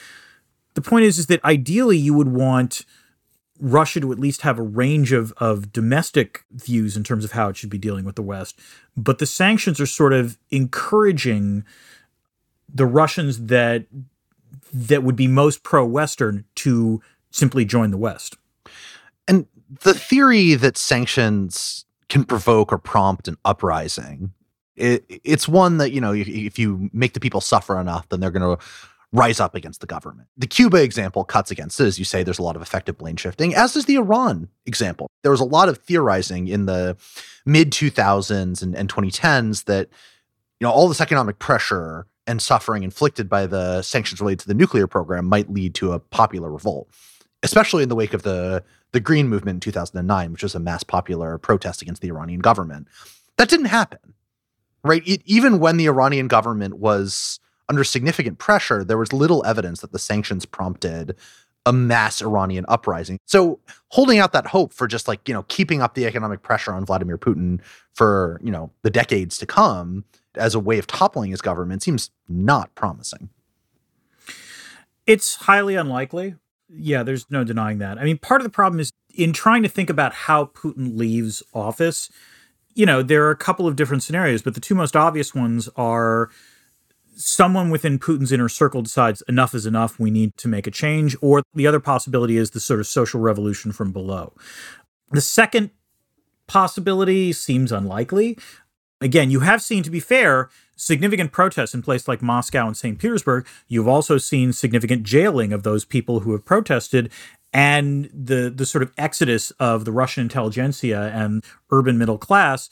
the point is, is that ideally you would want Russia to at least have a range of, of domestic views in terms of how it should be dealing with the West. But the sanctions are sort of encouraging the Russians that that would be most pro-Western to simply join the West. And the theory that sanctions can provoke or prompt an uprising, it, it's one that you know if, if you make the people suffer enough, then they're going to rise up against the government. The Cuba example cuts against it, as you say. There's a lot of effective blame shifting, as does the Iran example. There was a lot of theorizing in the mid 2000s and, and 2010s that you know all this economic pressure and suffering inflicted by the sanctions related to the nuclear program might lead to a popular revolt, especially in the wake of the the Green Movement in 2009, which was a mass popular protest against the Iranian government. That didn't happen, right? It, even when the Iranian government was under significant pressure, there was little evidence that the sanctions prompted a mass Iranian uprising. So holding out that hope for just like, you know, keeping up the economic pressure on Vladimir Putin for, you know, the decades to come as a way of toppling his government seems not promising. It's highly unlikely. Yeah, there's no denying that. I mean, part of the problem is in trying to think about how Putin leaves office, you know, there are a couple of different scenarios, but the two most obvious ones are someone within Putin's inner circle decides enough is enough, we need to make a change, or the other possibility is the sort of social revolution from below. The second possibility seems unlikely. Again, you have seen, to be fair, significant protests in places like Moscow and St. Petersburg. You've also seen significant jailing of those people who have protested and the the sort of exodus of the Russian intelligentsia and urban middle class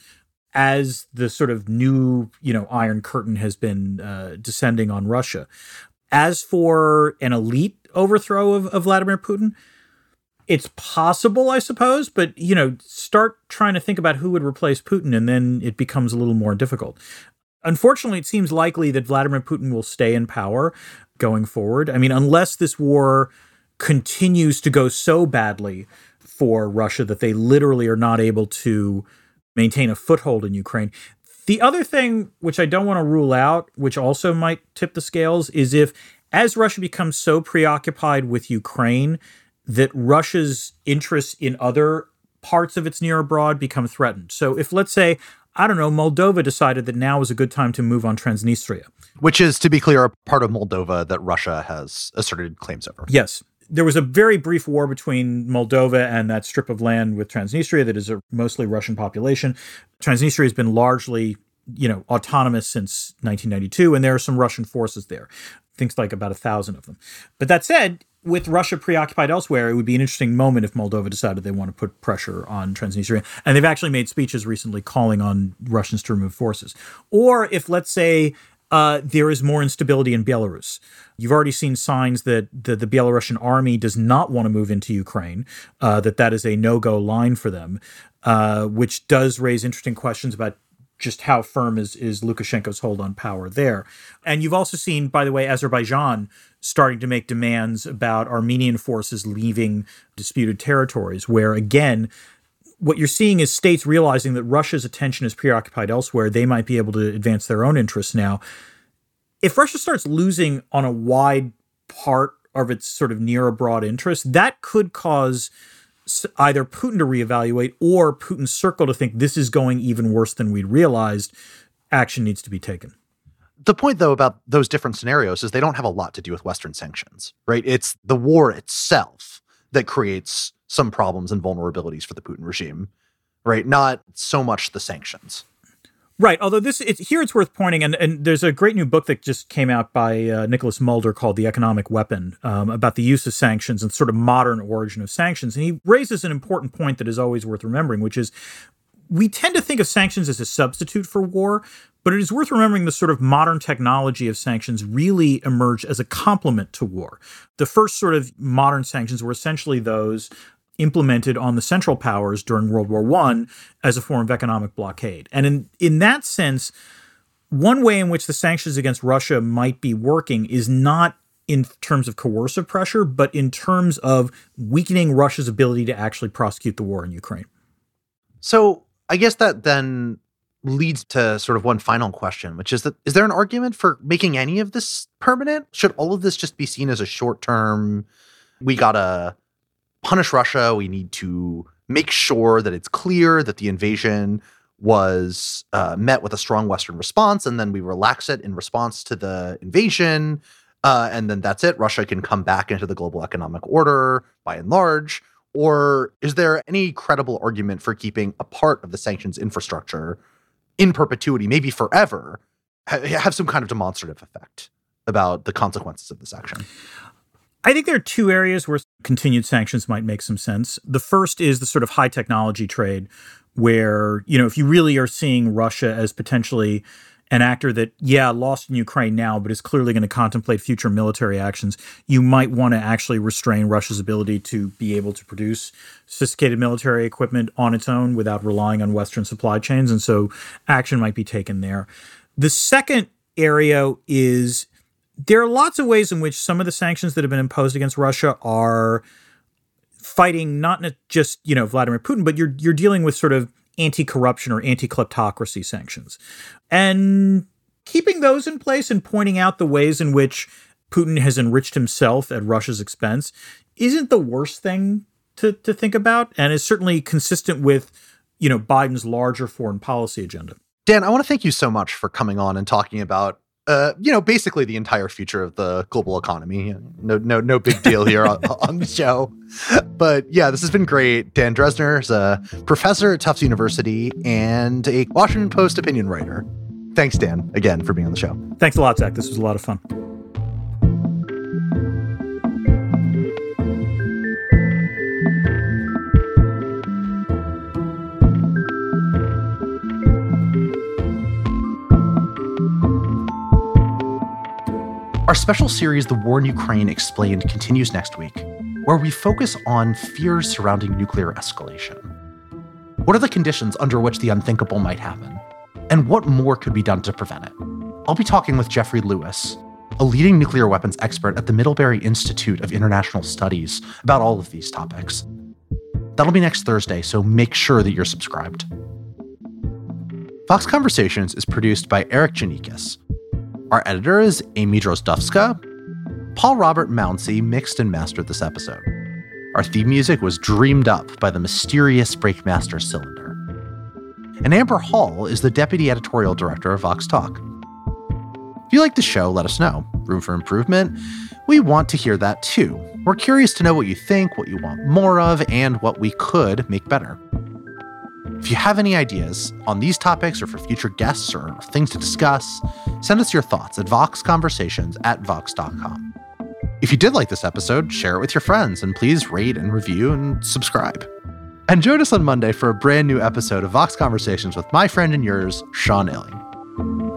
as the sort of new, you know, Iron Curtain has been uh, descending on Russia. As for an elite overthrow of, of Vladimir Putin, it's possible, I suppose, but you know, start trying to think about who would replace Putin, and then it becomes a little more difficult. Unfortunately, it seems likely that Vladimir Putin will stay in power going forward. I mean, unless this war continues to go so badly for Russia that they literally are not able to maintain a foothold in Ukraine, The other thing, which I don't want to rule out, which also might tip the scales, is if as Russia becomes so preoccupied with Ukraine that Russia's interests in other parts of its near abroad become threatened. So if, let's say, I don't know, Moldova decided that now is a good time to move on Transnistria. Which is, to be clear, a part of Moldova that Russia has asserted claims over. Yes. There was a very brief war between Moldova and that strip of land with Transnistria that is a mostly Russian population. Transnistria has been largely, you know, autonomous since 1992, and there are some Russian forces there. Things like about a thousand of them. But that said, with Russia preoccupied elsewhere, it would be an interesting moment if Moldova decided they want to put pressure on Transnistria. And they've actually made speeches recently calling on Russians to remove forces. Or if, let's say, uh, there is more instability in Belarus. You've already seen signs that the, the Belarusian army does not want to move into Ukraine, uh, that that is a no go line for them, uh, which does raise interesting questions about just how firm is, is Lukashenko's hold on power there. And you've also seen, by the way, Azerbaijan starting to make demands about Armenian forces leaving disputed territories, where again, what you're seeing is states realizing that Russia's attention is preoccupied elsewhere. They might be able to advance their own interests now. If Russia starts losing on a wide part of its sort of near abroad interests, that could cause either Putin to reevaluate or Putin's circle to think this is going even worse than we'd realized. Action needs to be taken. The point, though, about those different scenarios is they don't have a lot to do with Western sanctions, right? It's the war itself that creates some problems and vulnerabilities for the Putin regime, right? Not so much the sanctions. Right. Although this it's, here, it's worth pointing, and, and there's a great new book that just came out by uh, Nicholas Mulder called "The Economic Weapon" um, about the use of sanctions and sort of modern origin of sanctions. And he raises an important point that is always worth remembering, which is we tend to think of sanctions as a substitute for war, but it is worth remembering the sort of modern technology of sanctions really emerged as a complement to war. The first sort of modern sanctions were essentially those implemented on the Central Powers during World War I as a form of economic blockade. And in, in that sense, one way in which the sanctions against Russia might be working is not in terms of coercive pressure, but in terms of weakening Russia's ability to actually prosecute the war in Ukraine. So I guess that then leads to sort of one final question, which is that is there an argument for making any of this permanent? Should all of this just be seen as a short term? We gotta punish Russia. We need to make sure that it's clear that the invasion was uh, met with a strong Western response, and then we relax it in response to the invasion. Uh, and then that's it. Russia can come back into the global economic order by and large. Or is there any credible argument for keeping a part of the sanctions infrastructure in perpetuity, maybe forever, have some kind of demonstrative effect about the consequences of this action? I think there are two areas where continued sanctions might make some sense. The first is the sort of high technology trade, where, you know, if you really are seeing Russia as potentially an actor that, yeah, lost in Ukraine now, but is clearly going to contemplate future military actions, you might want to actually restrain Russia's ability to be able to produce sophisticated military equipment on its own without relying on Western supply chains. And so action might be taken there. The second area is there are lots of ways in which some of the sanctions that have been imposed against Russia are fighting not just you know Vladimir Putin, but you're you're dealing with sort of anti-corruption or anti-kleptocracy sanctions, and keeping those in place and pointing out the ways in which Putin has enriched himself at Russia's expense isn't the worst thing to to think about, and is certainly consistent with you know Biden's larger foreign policy agenda. Dan, I want to thank you so much for coming on and talking about uh, you know, basically the entire future of the global economy. No, no, no big deal here on, on, the show. But yeah, this has been great. Dan Drezner is a professor at Tufts University and a Washington Post opinion writer. Thanks, Dan, again for being on the show. Thanks a lot, Zack. This was a lot of fun. Our special series, The War in Ukraine Explained, continues next week, where we focus on fears surrounding nuclear escalation. What are the conditions under which the unthinkable might happen? And what more could be done to prevent it? I'll be talking with Jeffrey Lewis, a leading nuclear weapons expert at the Middlebury Institute of International Studies, about all of these topics. That'll be next Thursday, so make sure that you're subscribed. Vox Conversations is produced by Erikk Geannikis. Our editor is Amy Drozdowska. Paul Robert Mounsey mixed and mastered this episode. Our theme music was dreamed up by the mysterious Breakmaster Cylinder. And Amber Hall is the deputy editorial director of Vox Talk. If you like the show, let us know. Room for improvement? We want to hear that too. We're curious to know what you think, what you want more of, and what we could make better. If you have any ideas on these topics or for future guests or things to discuss, send us your thoughts at voxconversations at vox.com. If you did like this episode, share it with your friends and please rate and review and subscribe. And join us on Monday for a brand new episode of Vox Conversations with my friend and yours, Sean Illing.